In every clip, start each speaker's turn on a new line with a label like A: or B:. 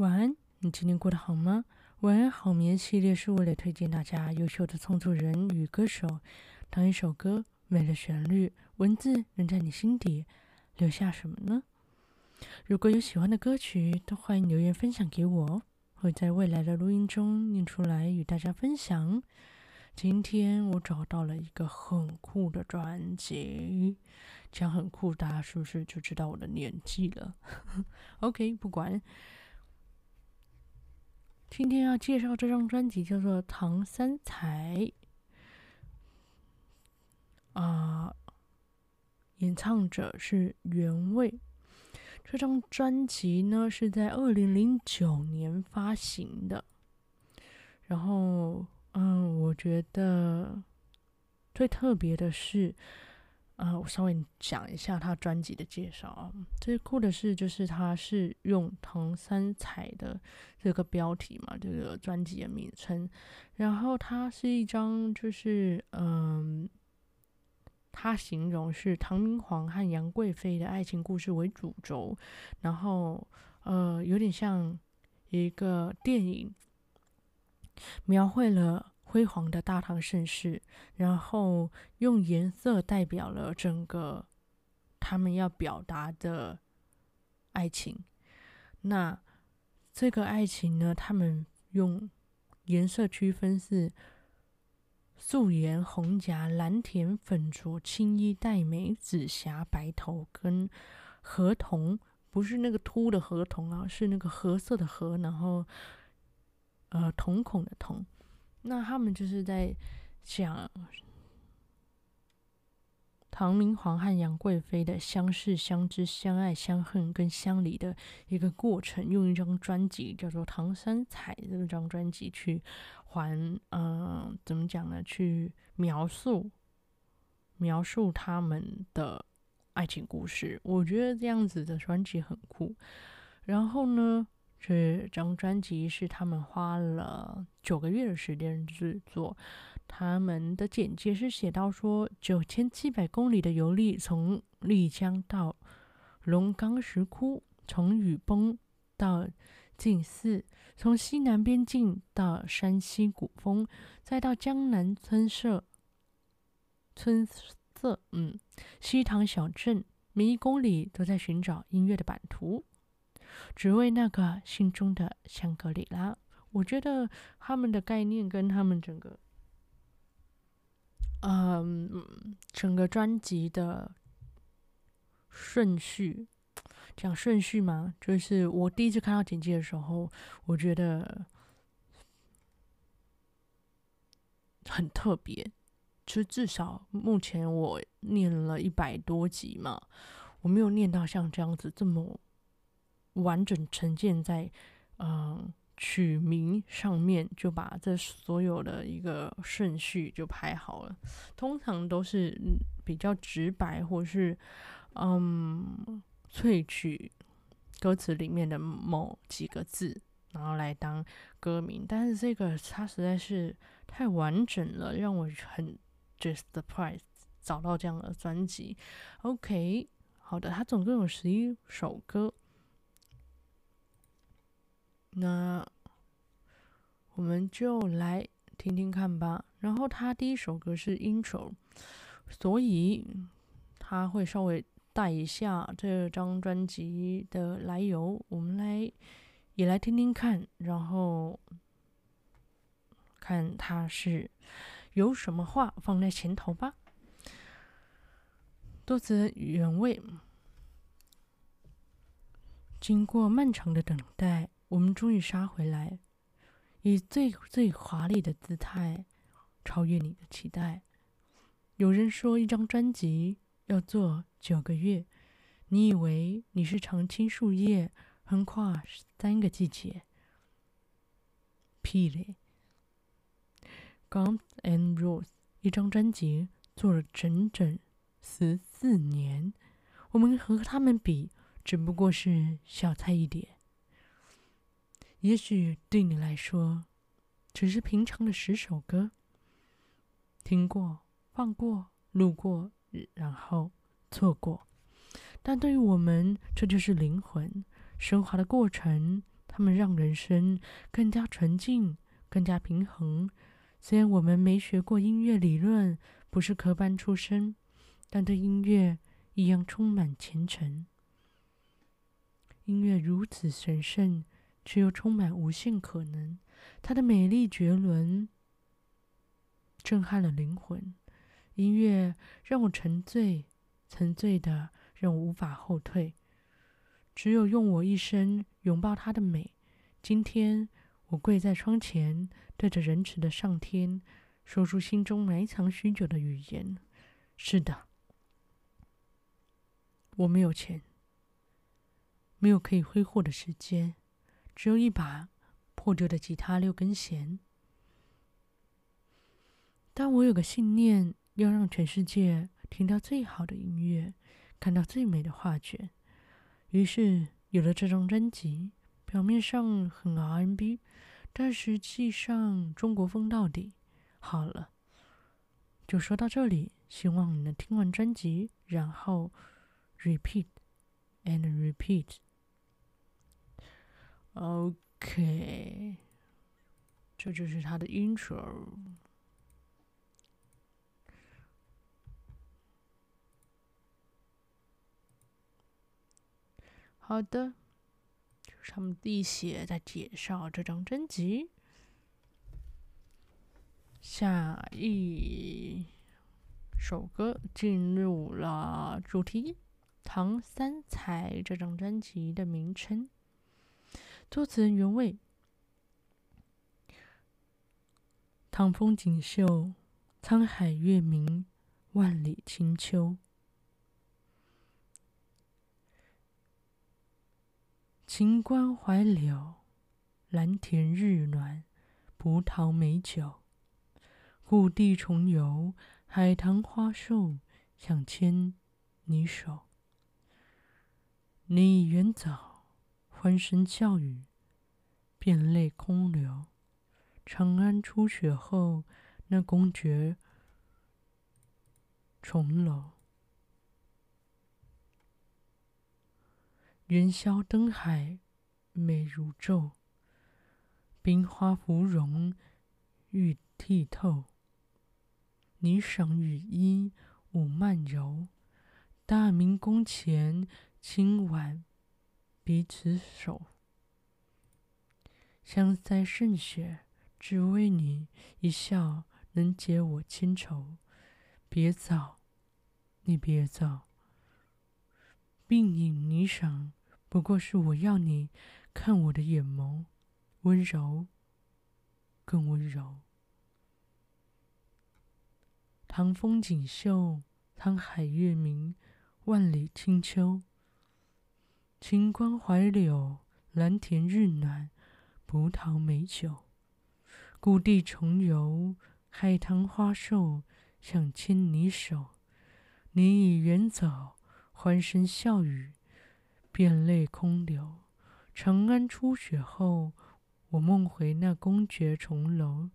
A: 晚安，你今天过得好吗？晚安好眠系列是为了推荐大家优秀的创作人与歌手。当一首歌没了旋律，文字能在你心底留下什么呢？如果有喜欢的歌曲，都欢迎留言分享给我，会在未来的录音中念出来与大家分享。今天我找到了一个很酷的专辑，讲很酷，大家是不是就知道我的年纪了？OK，不管。今天要介绍这张专辑叫做《唐三彩》，啊、演唱者是原味。这张专辑呢是在二零零九年发行的，然后，嗯，我觉得最特别的是。啊、呃，我稍微讲一下他专辑的介绍啊。最酷的是，就是他是用“唐三彩”的这个标题嘛，这个专辑的名称。然后它是一张，就是嗯，他形容是唐明皇和杨贵妃的爱情故事为主轴，然后呃，有点像一个电影，描绘了。辉煌的大唐盛世，然后用颜色代表了整个他们要表达的爱情。那这个爱情呢，他们用颜色区分是素颜、红颊、蓝田、粉着、青衣、黛眉、紫霞、白头，跟河童，不是那个秃的河童啊，是那个褐色的褐，然后呃瞳孔的瞳。那他们就是在讲唐明皇和杨贵妃的相识、相知、相爱、相恨跟相离的一个过程，用一张专辑叫做《唐三彩》这张专辑去还，嗯，怎么讲呢？去描述描述他们的爱情故事。我觉得这样子的专辑很酷。然后呢，这张专辑是他们花了九个月的时间制作。他们的简介是写到说：九千七百公里的游历，从丽江到龙冈石窟，从雨崩到静寺，从西南边境到山西古风，再到江南村社村色，嗯，西塘小镇，每一公里都在寻找音乐的版图。只为那个心中的香格里拉。我觉得他们的概念跟他们整个，嗯，整个专辑的顺序，讲顺序嘛，就是我第一次看到简介的时候，我觉得很特别。就至少目前我念了一百多集嘛，我没有念到像这样子这么。完整呈现在，嗯，曲名上面，就把这所有的一个顺序就排好了。通常都是比较直白，或是嗯，萃取歌词里面的某几个字，然后来当歌名。但是这个它实在是太完整了，让我很 just surprise 找到这样的专辑。OK，好的，它总共有十一首歌。那我们就来听听看吧。然后他第一首歌是 intro，所以他会稍微带一下这张专辑的来由。我们来也来听听看，然后看他是有什么话放在前头吧。多则原味，经过漫长的等待。我们终于杀回来，以最最华丽的姿态超越你的期待。有人说，一张专辑要做九个月，你以为你是常青树叶，横跨三个季节？屁嘞，Guns and Roses 一张专辑做了整整十四年，我们和他们比，只不过是小菜一碟。也许对你来说，只是平常的十首歌，听过、放过、路过，然后错过。但对于我们，这就是灵魂升华的过程。他们让人生更加纯净、更加平衡。虽然我们没学过音乐理论，不是科班出身，但对音乐一样充满虔诚。音乐如此神圣，却又充满无限可能。她的美丽绝伦，震撼了灵魂。音乐让我沉醉，沉醉的让我无法后退。只有用我一生拥抱她的美。今天，我跪在窗前，对着仁慈的上天，说出心中埋藏许久的语言。是的，我没有钱，没有可以挥霍的时间，只有一把破旧的吉他、六根弦。但我有个信念，要让全世界听到最好的音乐，看到最美的画卷。于是有了这张专辑，表面上很 R&B，但实际上中国风到底。好了，就说到这里，希望你能听完专辑，然后 repeat and repeat。OK，这就是它的 intro。好的，就是他们滴血在介绍这张专辑。下一首歌进入了主题，《唐三彩》这张专辑的名称，作词人原味，唐风锦绣，沧海月明，万里清秋。秦关怀柳，蓝田日暖，葡萄美酒。故地重游，海棠花树，想牵你手。你已远走，欢声笑语，遍泪空流。长安初雪后，那宫绝重楼。元宵灯海美如昼，冰花芙蓉玉剔透。霓裳羽衣舞慢柔，大明宫前轻挽彼此手。香腮渗血，只为你一笑能解我千愁。别走，你别走，鬓影霓裳。不过是我要你看我的眼眸，温柔，更温柔。唐风锦绣，沧海月明，万里清秋。晴光怀柳，蓝田日暖，葡萄美酒。故地重游，海棠花瘦，想牵你手。你已远走，欢声笑语。遍泪空流，长安初雪后，我梦回那宫绝重楼。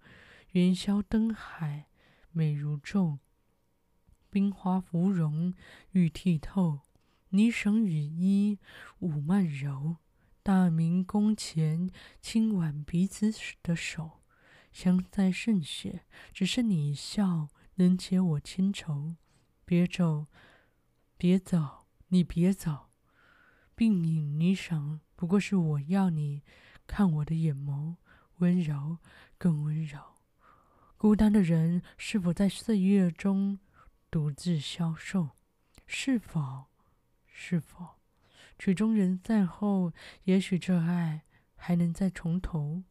A: 元宵灯海美如昼，冰花芙蓉玉剔透。霓裳羽衣舞曼柔，大明宫前轻挽彼此的手。香腮渗血，只是你一笑能解我千愁。别走，别走，你别走。鬓影霓裳，不过是我要你看我的眼眸，温柔更温柔。孤单的人是否在岁月中独自消瘦？是否？是否？曲终人散后，也许这爱还能再从头。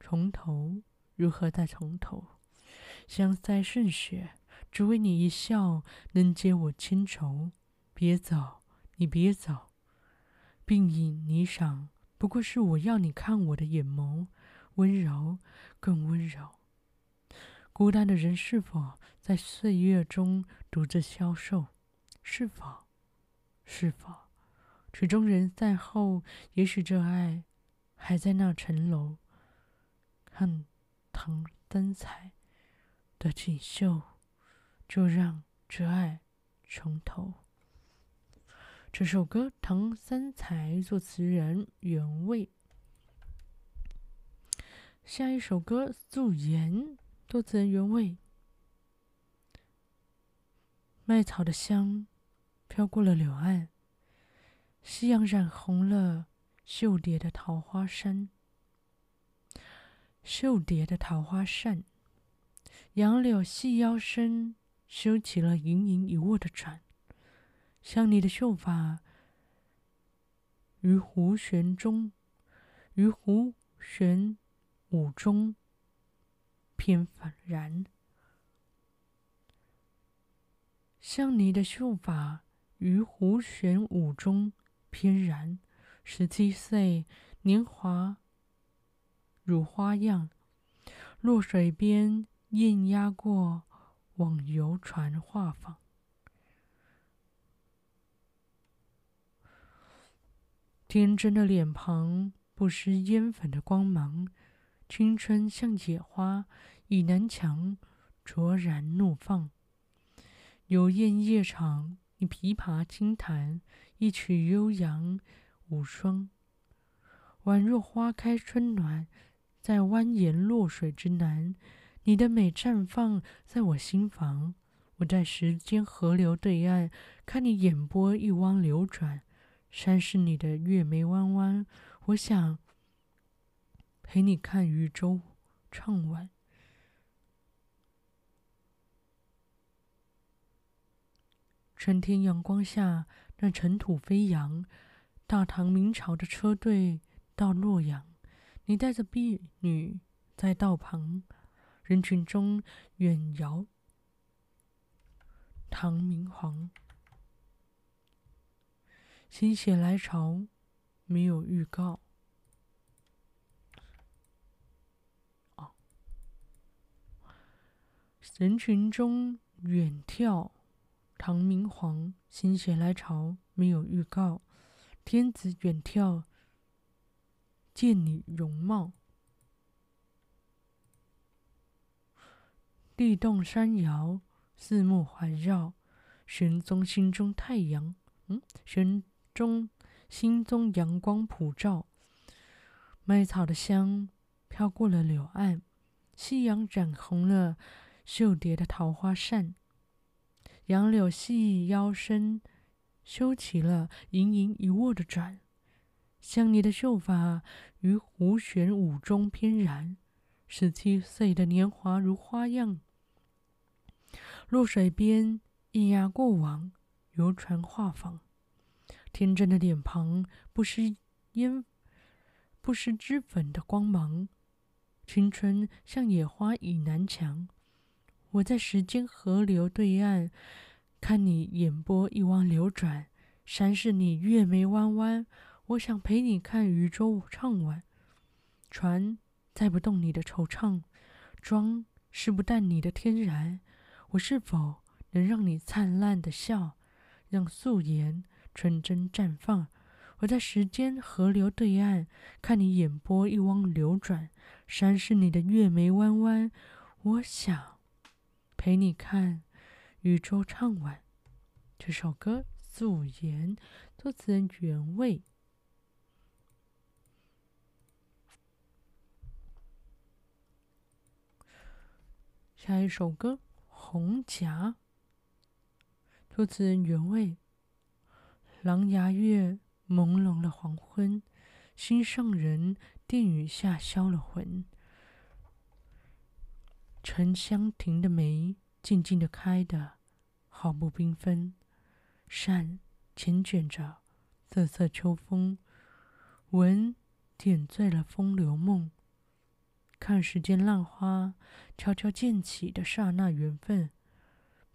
A: 从头？如何再从头？香腮渗血，只为你一笑能解我千愁。别走，你别走。鬓影霓裳，不过是我要你看我的眼眸，温柔更温柔。孤单的人是否在岁月中独自消瘦？是否？是否？曲终人散后，也许这爱还在那城楼。看唐三彩的锦绣，就让这爱从头。这首歌《唐三彩》作词人原味。下一首歌《素颜》，作词人原味。麦草的香飘过了柳岸，夕阳染红了绣蝶的桃花扇。绣蝶的桃花扇，杨柳细腰身，修起了盈盈一握的船。像你的秀发，于湖旋中，于湖旋舞中翩然。像你的秀发，于弧旋舞中翩然。十七岁，年华如花样，落水边，雁压过往游船画舫。天真的脸庞，不失烟粉的光芒，青春像野花，倚南墙，卓然怒放。有艳夜场，你琵琶轻弹，一曲悠扬无双，宛若花开春暖，在蜿蜒落水之南。你的美绽放在我心房，我在时间河流对岸，看你眼波一汪流转。山是你的月眉弯弯，我想陪你看渔舟唱晚。春天阳光下，那尘土飞扬，大唐明朝的车队到洛阳，你带着婢女在道旁，人群中远遥唐明皇。心血来潮，没有预告。人群中远眺，唐明皇。心血来潮，没有预告。天子远眺，见你容貌。地动山摇，四目环绕。玄宗心中太阳，嗯，玄。中心中阳光普照，麦草的香飘过了柳岸，夕阳染红了绣蝶的桃花扇，杨柳细腰身，修起了盈盈一握的转，像你的秀发于弧旋舞中翩然，十七岁的年华如花样，落水边，一鸭过往，游船画舫。天真的脸庞，不施烟，不施脂粉的光芒。青春像野花倚南墙，我在时间河流对岸，看你眼波一汪流转。山是你月眉弯弯，我想陪你看渔舟唱晚。船载不动你的惆怅，妆是不淡你的天然。我是否能让你灿烂的笑，让素颜？纯真绽放，我在时间河流对岸，看你眼波一汪流转。山是你的月眉弯弯，我想陪你看渔舟唱晚。这首歌《素颜》，作词人原味。下一首歌《红夹》，作词人原味。狼牙月，朦胧了黄昏，心上人殿宇下销了魂。沉香亭的梅，静静的开的，毫不缤纷。扇缱绻着瑟瑟秋风，闻点缀了风流梦。看世间浪花悄悄溅起的刹那缘分，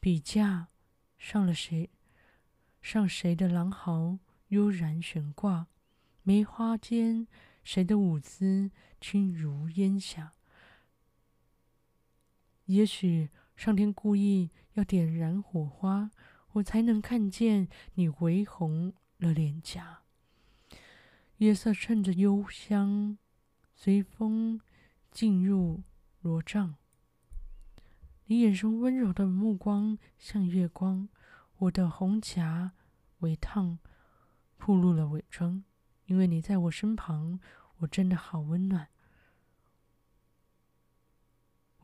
A: 笔架上了谁？上谁的狼毫悠然悬挂？梅花间谁的舞姿轻如烟霞？也许上天故意要点燃火花，我才能看见你微红了脸颊。夜色衬着幽香，随风进入罗帐。你眼中温柔的目光像月光。我的红颊微烫，暴露了伪装，因为你在我身旁，我真的好温暖。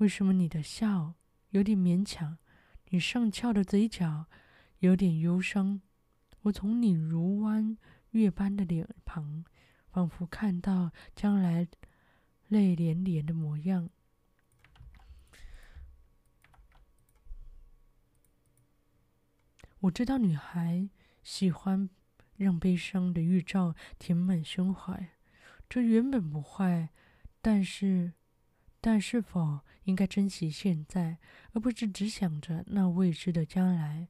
A: 为什么你的笑有点勉强？你上翘的嘴角有点忧伤。我从你如弯月般的脸庞，仿佛看到将来泪连连的模样。我知道女孩喜欢让悲伤的预兆填满胸怀，这原本不坏，但是。但是否应该珍惜现在，而不是只想着那未知的将来？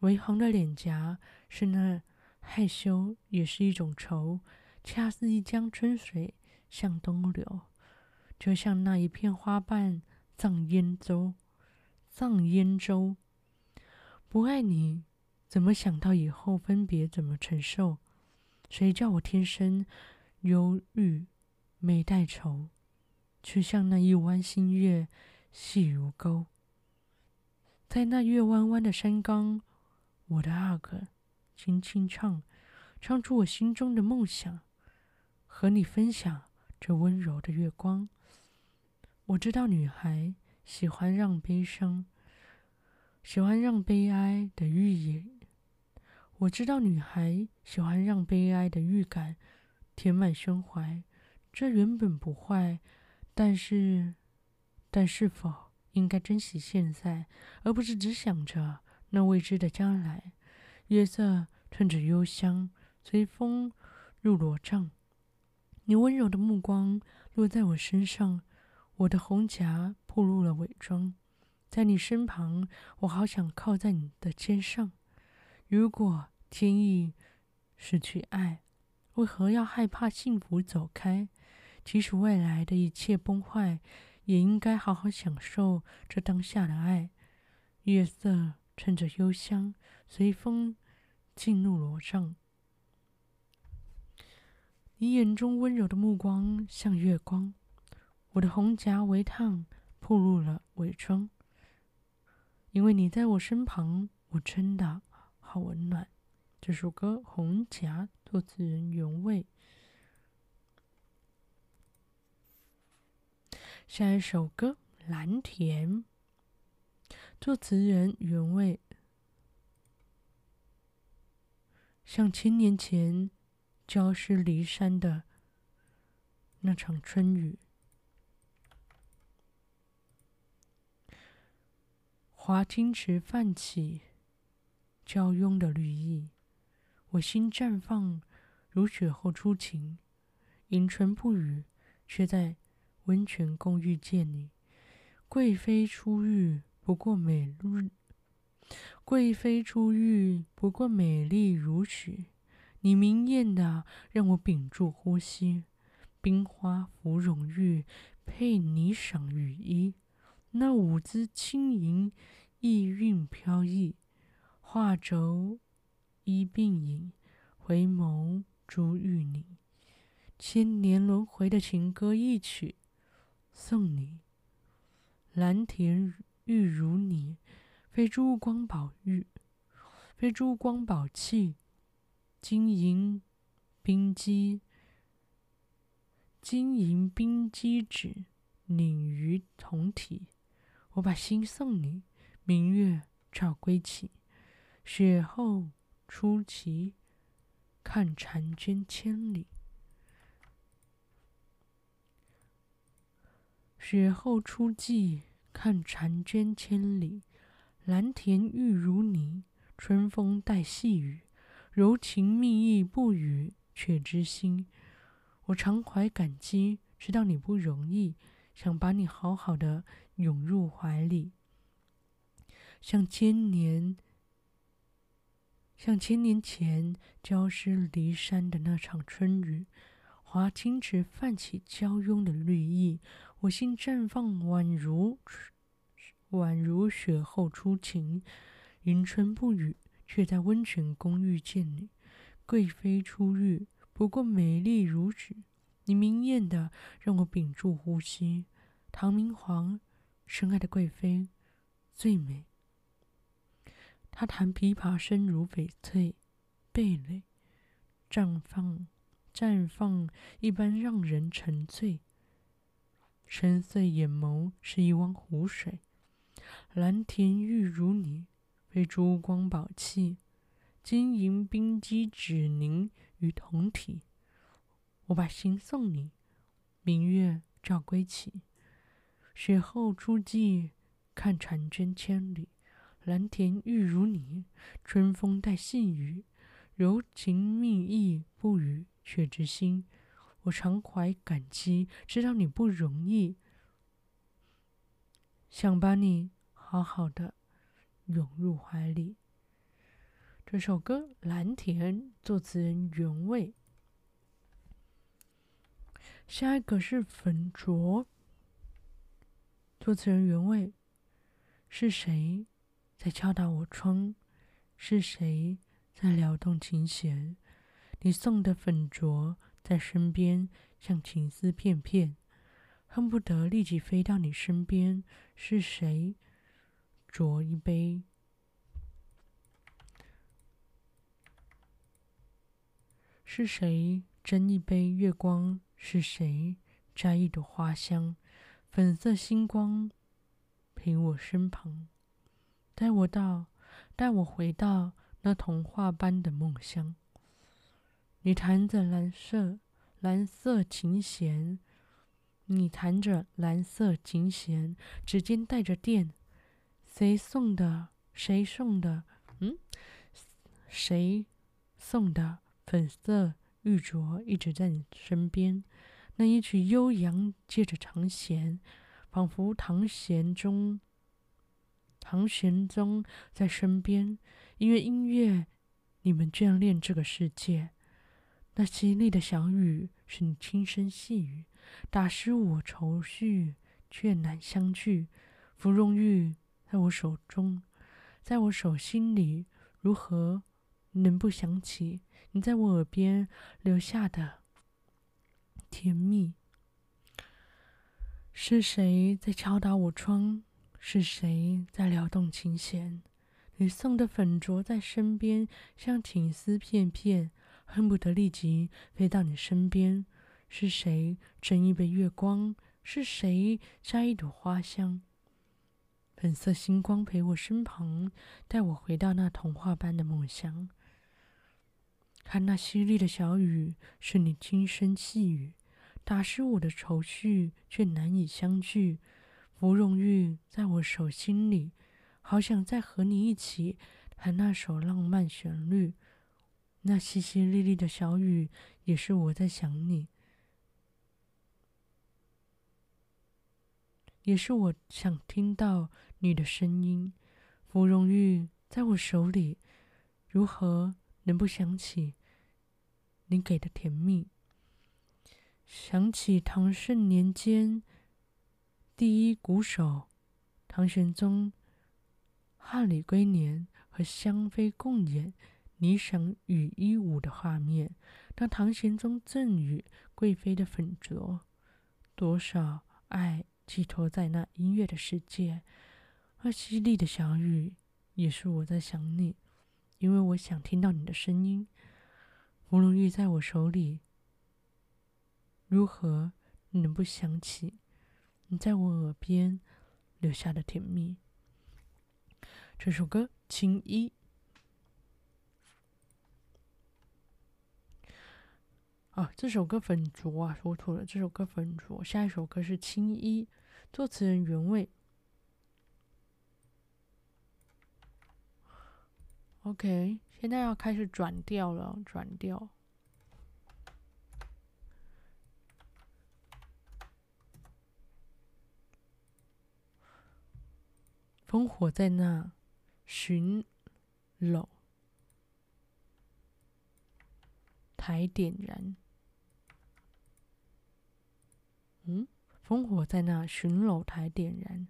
A: 微红的脸颊是那害羞，也是一种愁，恰似一江春水向东流，就像那一片花瓣葬烟洲，葬烟洲。不爱你，怎么想到以后分别怎么承受？谁叫我天生忧郁，没带愁？却像那一弯新月，细如钩。在那月弯弯的山岗，我的阿哥轻轻唱，唱出我心中的梦想，和你分享这温柔的月光。我知道女孩喜欢让悲伤，喜欢让悲哀的预演。我知道女孩喜欢让悲哀的预感填满胸怀，这原本不坏。但是，但是否应该珍惜现在，而不是只想着那未知的将来？月色趁着幽香，随风入罗帐。你温柔的目光落在我身上，我的红颊暴露了伪装。在你身旁，我好想靠在你的肩上。如果天意失去爱，为何要害怕幸福走开？即使未来的一切崩坏，也应该好好享受这当下的爱。月色趁着幽香，随风进入罗帐。你眼中温柔的目光像月光，我的红颊微烫，暴露了伪装。因为你在我身旁，我真的好温暖。这首歌《红颊》，作词人原味。下一首歌《蓝田》，作词人原味，像千年前郊师离山的那场春雨，华清池泛起娇慵的绿意，我心绽放如雪后初晴，迎春不语，却在。温泉宫遇见你，贵妃出浴不过美丽，贵妃出浴不过美丽如许。你明艳的让我屏住呼吸，冰花芙蓉浴配霓裳羽衣，那舞姿轻盈，意韵飘逸，画轴衣鬓影，回眸珠玉凝，千年轮回的情歌一曲。送你，蓝田玉如你，非珠光宝玉，非珠光宝气，金银冰肌，金银冰肌指，领于同体。我把心送你，明月照归期，雪后初霁，看婵娟千里。雪后初霁，看婵娟千里。蓝田玉如你，春风带细雨，柔情蜜意不语却知心。我常怀感激，知道你不容易，想把你好好的拥入怀里。像千年，像千年前郊师离山的那场春雨，华清池泛起娇慵的绿意。我心绽放，宛如宛如雪后初晴，迎春不语，却在温泉宫遇见你。贵妃出浴，不过美丽如纸。你明艳的让我屏住呼吸。唐明皇深爱的贵妃最美。她弹琵琶声如翡翠，蓓蕾绽放绽放一般让人沉醉。深邃眼眸是一汪湖水，蓝田玉如你，非珠光宝气，金银冰肌指凝与同体。我把心送你，明月照归期。雪后初霁，看婵娟千里。蓝田玉如你，春风带细雨，柔情蜜意不语雪之心。我常怀感激，知道你不容易，想把你好好的拥入怀里。这首歌《蓝田》，作词人原味。下一个是《粉拙》，作词人原味。是谁在敲打我窗？是谁在撩动琴弦？你送的粉镯。在身边，像情丝片片，恨不得立即飞到你身边。是谁酌一杯？是谁斟一杯月光？是谁摘一朵花香？粉色星光陪我身旁，带我到，带我回到那童话般的梦乡。你弹着蓝色蓝色琴弦，你弹着蓝色琴弦，指尖带着电。谁送的？谁送的？嗯，谁送的？粉色玉镯一直在你身边。那一曲悠扬借着长弦，仿佛唐玄宗，唐玄宗在身边。因为音乐，你们眷恋这个世界。那淅沥的小雨是你轻声细语，打湿我愁绪，却难相聚。芙蓉玉在我手中，在我手心里，如何能不想起你在我耳边留下的甜蜜？是谁在敲打我窗？是谁在撩动琴弦？你送的粉镯在身边，像情丝片片。恨不得立即飞到你身边。是谁斟一杯月光？是谁摘一朵花香？粉色星光陪我身旁，带我回到那童话般的梦乡。看那淅沥的小雨，是你轻声细语，打湿我的愁绪，却难以相聚。芙蓉玉在我手心里，好想再和你一起弹那首浪漫旋律。那淅淅沥沥的小雨，也是我在想你，也是我想听到你的声音。芙蓉玉在我手里，如何能不想起你给的甜蜜？想起唐盛年间第一鼓手唐玄宗翰礼归年和香妃共演。霓裳羽衣舞的画面，当唐玄宗赠予贵妃的粉拙，多少爱寄托在那音乐的世界。而淅沥的小雨，也是我在想你，因为我想听到你的声音。芙蓉玉在我手里，如何能不想起你在我耳边留下的甜蜜？这首歌《青衣》。啊，这首歌粉拙啊，说错了。这首歌粉拙，下一首歌是《青衣》，作词人原味。OK，现在要开始转调了，转调。烽火在那巡楼台点燃。嗯，烽火在那巡楼台点燃，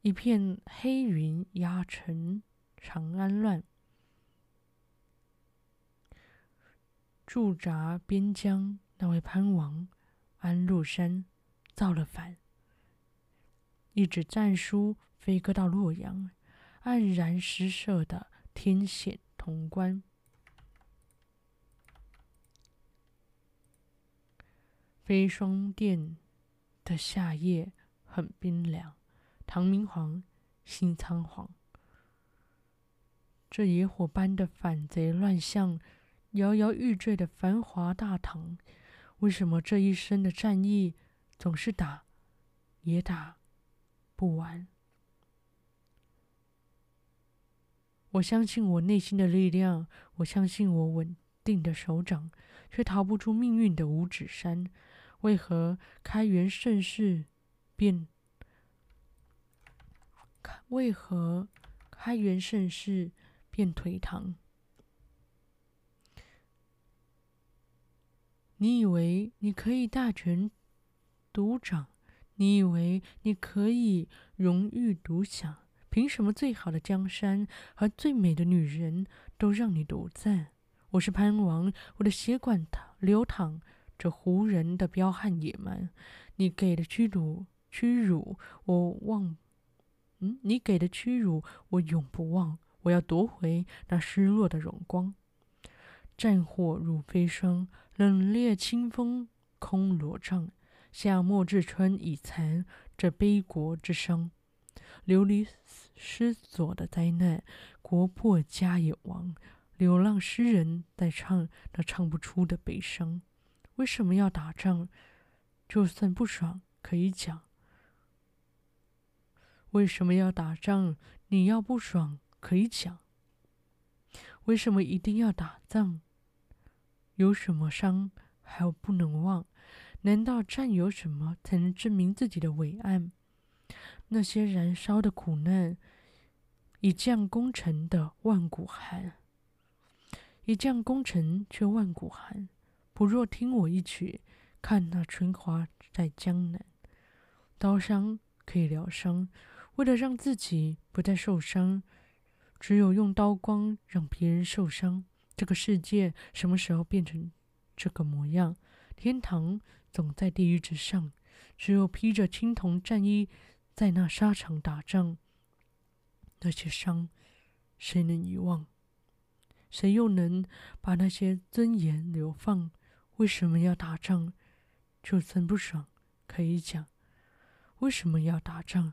A: 一片黑云压城长安乱。驻扎边疆那位藩王安禄山造了反，一纸战书飞鸽到洛阳，黯然失色的天险潼关。黑霜殿。的夏夜很冰凉，唐明皇心仓皇。这野火般的反贼乱象，摇摇欲坠的繁华大唐，为什么这一生的战役总是打也打不完？我相信我内心的力量，我相信我稳定的手掌，却逃不出命运的五指山。为何开元盛世便？为何开元盛世便颓唐？你以为你可以大权独掌？你以为你可以荣誉独享？凭什么最好的江山和最美的女人都让你独占？我是潘王，我的血管流淌。这胡人的彪悍野蛮，你给的屈辱屈辱，我忘，嗯，你给的屈辱我永不忘。我要夺回那失落的荣光。战火如飞霜，冷冽清风空罗帐。夏末至春已残，这悲国之伤。流离失所的灾难，国破家也亡。流浪诗人在唱那唱不出的悲伤。为什么要打仗？就算不爽可以讲。为什么要打仗？你要不爽可以讲。为什么一定要打仗？有什么伤还不能忘？难道战有什么才能证明自己的伟岸？那些燃烧的苦难，一将功成的万骨寒。一将功成却万骨寒。不若听我一曲，看那春花在江南。刀伤可以疗伤，为了让自己不再受伤，只有用刀光让别人受伤。这个世界什么时候变成这个模样？天堂总在地狱之上，只有披着青铜战衣，在那沙场打仗，那些伤，谁能遗忘？谁又能把那些尊严流放？为什么要打仗？就算不爽，可以讲。为什么要打仗？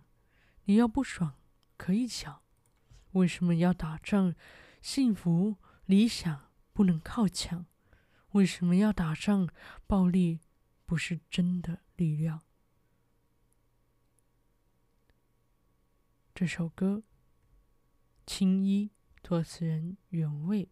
A: 你要不爽，可以讲。为什么要打仗？幸福理想不能靠抢。为什么要打仗？暴力不是真的力量。这首歌，《青衣》，作词人原味。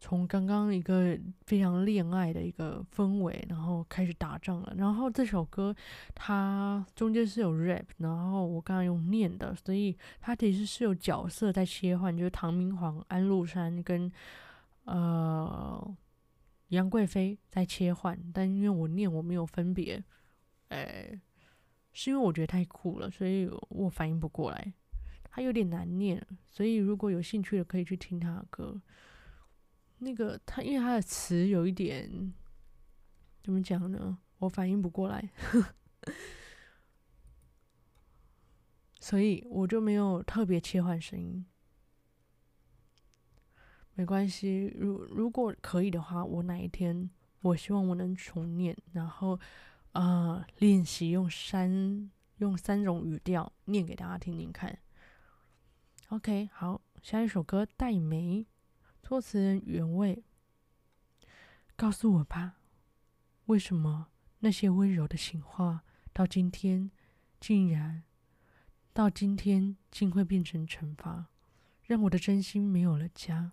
A: 从刚刚一个非常恋爱的一个氛围，然后开始打仗了。然后这首歌它中间是有 rap，然后我刚刚用念的，所以它其实是有角色在切换，就是唐明皇、安禄山跟呃杨贵妃在切换。但因为我念我没有分别，哎，是因为我觉得太酷了，所以我反应不过来，它有点难念。所以如果有兴趣的，可以去听他的歌。那个他，因为他的词有一点怎么讲呢？我反应不过来，所以我就没有特别切换声音。没关系，如如果可以的话，我哪一天我希望我能重念，然后啊、呃、练习用三用三种语调念给大家听听看。OK，好，下一首歌《黛眉》。作词人原味，告诉我吧，为什么那些温柔的情话，到今天竟然，到今天竟会变成惩罚，让我的真心没有了家？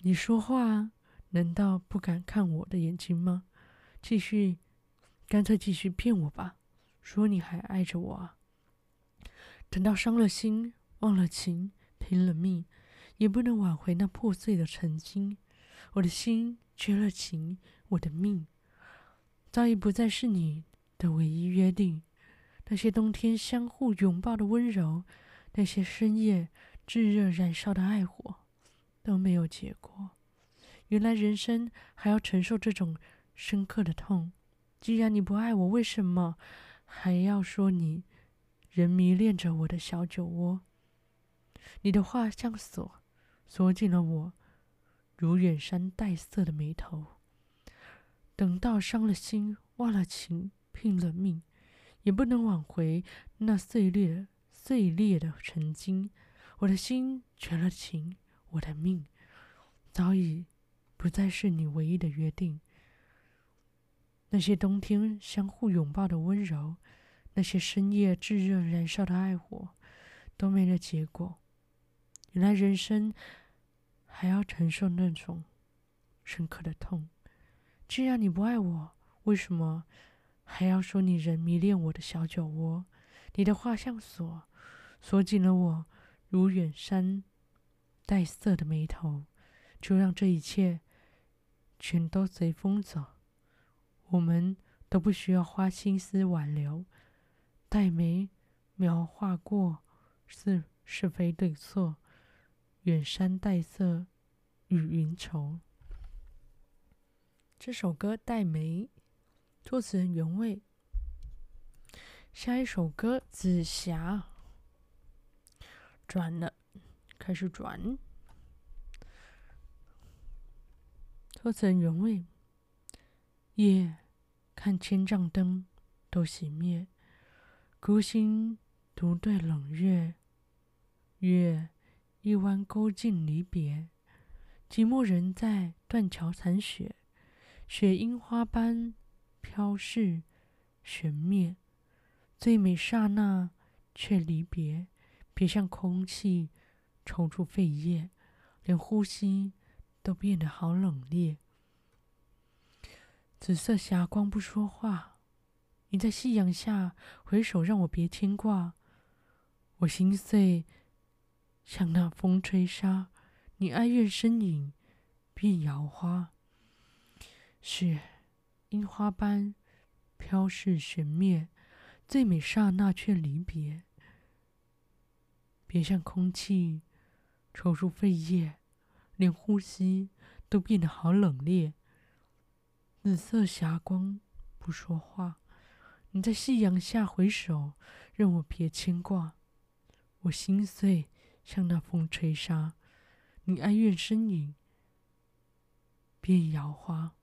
A: 你说话啊，难道不敢看我的眼睛吗？继续，干脆继续骗我吧，说你还爱着我啊。等到伤了心，忘了情，拼了命。也不能挽回那破碎的曾经，我的心绝了情，我的命早已不再是你的唯一约定。那些冬天相互拥抱的温柔，那些深夜炙热燃烧的爱火，都没有结果。原来人生还要承受这种深刻的痛。既然你不爱我，为什么还要说你仍迷恋着我的小酒窝？你的话像锁。锁紧了我如远山黛色的眉头，等到伤了心、忘了情、拼了命，也不能挽回那碎裂、碎裂的曾经。我的心绝了情，我的命早已不再是你唯一的约定。那些冬天相互拥抱的温柔，那些深夜炙热燃烧的爱火，都没了结果。原来人生还要承受那种深刻的痛。既然你不爱我，为什么还要说你仍迷恋我的小酒窝？你的画像锁，锁紧了我如远山黛色的眉头。就让这一切全都随风走。我们都不需要花心思挽留，黛眉描画过是是非对错，远山黛色与云愁。这首歌《黛眉》，作词人原味。下一首歌《紫霞》，转了，开始转。作词人原味。夜。看千帐灯都熄灭，孤星独对冷月。月一弯勾尽离别，寂寞人在断桥残雪，雪樱花般飘逝悬灭。最美刹那却离别，别像空气抽出肺叶，连呼吸都变得好冷冽。紫色霞光不说话，你在夕阳下回首，让我别牵挂。我心碎，像那风吹沙，你哀怨身影变摇花。雪樱花般飘逝悬灭，最美刹那却离别。别像空气抽出肺叶，连呼吸都变得好冷冽。紫色霞光不说话，你在夕阳下回首，让我别牵挂。我心碎，像那风吹沙，你哀怨身影变摇花。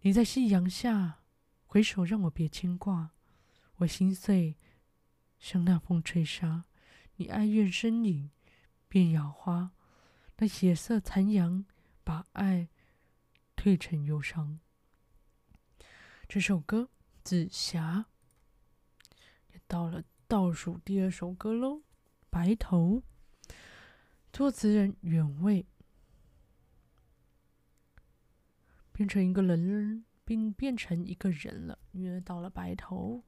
A: 你在夕阳下回首，让我别牵挂。我心碎，像那风吹沙，你哀怨身影变摇花。那血色残阳把爱。褪成忧伤。这首歌《紫霞》也到了倒数第二首歌喽，《白头》。作词人原味，变成一个人，并变成一个人了，因为到了白头。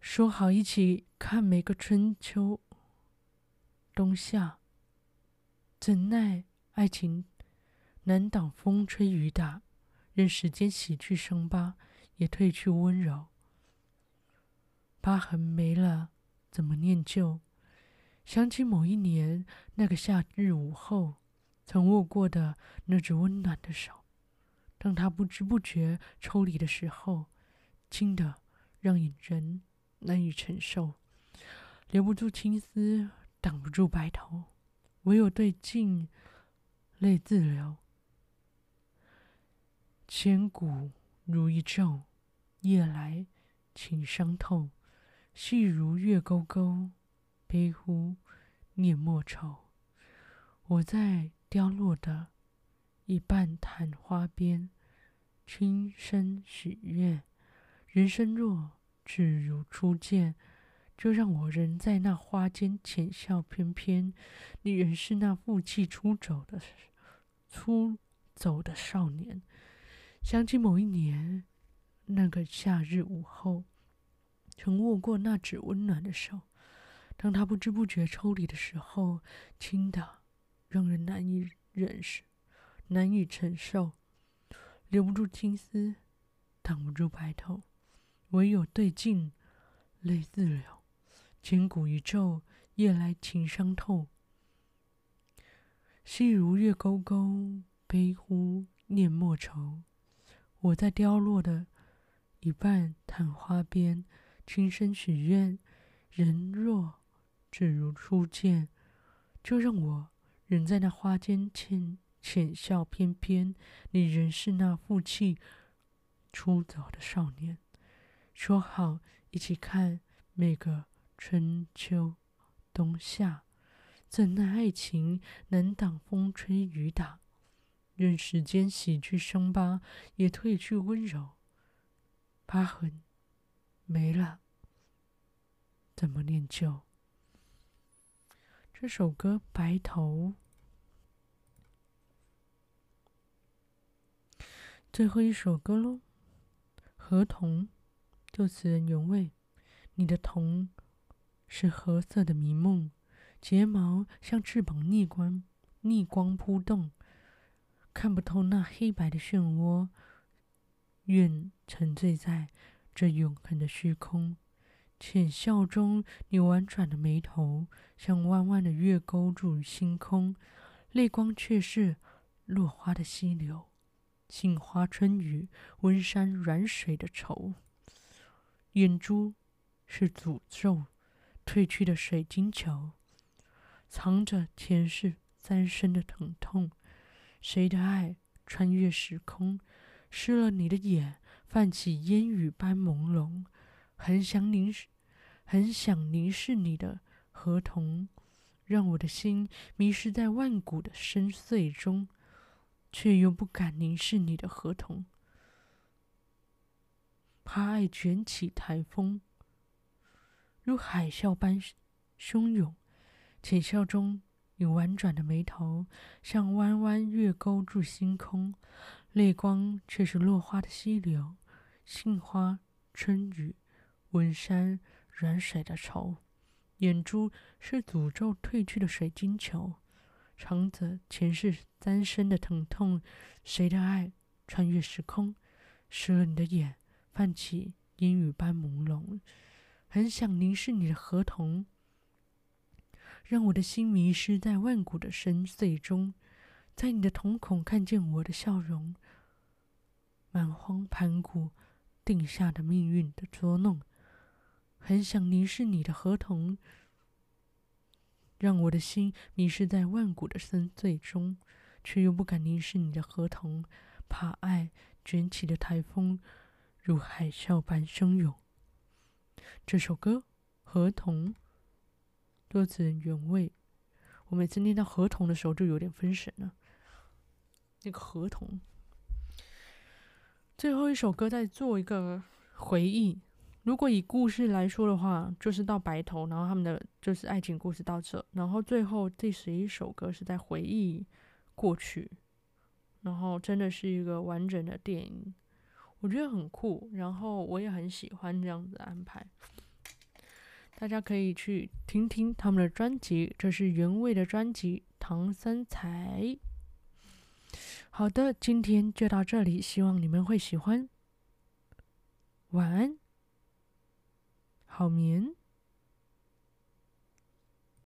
A: 说好一起看每个春秋冬夏，怎奈爱情。难挡风吹雨打，任时间洗去伤疤，也褪去温柔。疤痕没了，怎么念旧？想起某一年那个夏日午后，曾握过的那只温暖的手，当他不知不觉抽离的时候，轻的让人难以承受。留不住青丝，挡不住白头，唯有对镜，泪自流。千古如一皱，夜来情伤透。细如月勾勾，悲乎念莫愁。我在凋落的一半昙花边，轻声许愿：人生若只如初见，就让我仍在那花间浅笑翩翩。你仍是那负气出走的出走的少年。想起某一年，那个夏日午后，曾握过那只温暖的手。当他不知不觉抽离的时候，轻的让人难以忍受，难以承受。留不住青丝，挡不住白头，唯有对镜，泪自流。千古一皱，夜来情伤透。细如月勾勾，悲乎念莫愁。我在凋落的一半昙花边，轻声许愿：人若只如初见，就让我仍在那花间浅浅笑翩翩，你仍是那负气出走的少年。说好一起看每个春秋冬夏，怎奈爱情难挡风吹雨打，任时间洗去伤疤，也褪去温柔。疤痕没了，怎么念旧？这首歌《白头》，最后一首歌喽，《河童》。作词人原味，你的瞳是褐色的迷梦，睫毛像翅膀逆光逆光扑动，看不透那黑白的漩涡。愿沉醉在这永恒的虚空。浅笑中，你婉转的眉头像弯弯的月勾住星空，泪光却是落花的溪流，杏花春雨，温山软水的愁。眼珠是诅咒褪去的水晶球，藏着前世三生的疼痛。谁的爱穿越时空，湿了你的眼，泛起烟雨般朦胧。很想凝视，很想凝视你的河童，让我的心迷失在万古的深邃中，却又不敢凝视你的河童。怕爱卷起台风，如海啸般汹涌。浅笑中，你婉转的眉头像弯弯月勾住星空，泪光却是落花的溪流。杏花春雨，温山软水的愁。眼珠是诅咒褪去的水晶球，藏着前世三生的疼痛。谁的爱穿越时空，湿了你的眼？泛起烟雨般朦胧，很想凝视你的河童，让我的心迷失在万古的深邃中，在你的瞳孔看见我的笑容，蛮荒盘古定下的命运的捉弄，很想凝视你的河童，让我的心迷失在万古的深邃中，却又不敢凝视你的河童，怕爱卷起的台风。如海啸般汹涌。这首歌《河童》，作词人原味。我每次念到“河童”的时候，就有点分神了。那个合同，最后一首歌在做一个回忆。如果以故事来说的话，就是到白头，然后他们的就是爱情故事到这，然后最后第十一首歌是在回忆过去，然后真的是一个完整的电影。我觉得很酷，然后我也很喜欢这样子的安排。大家可以去听听他们的专辑，这是原味的专辑《唐三彩》。好的，今天就到这里，希望你们会喜欢。晚安，好眠。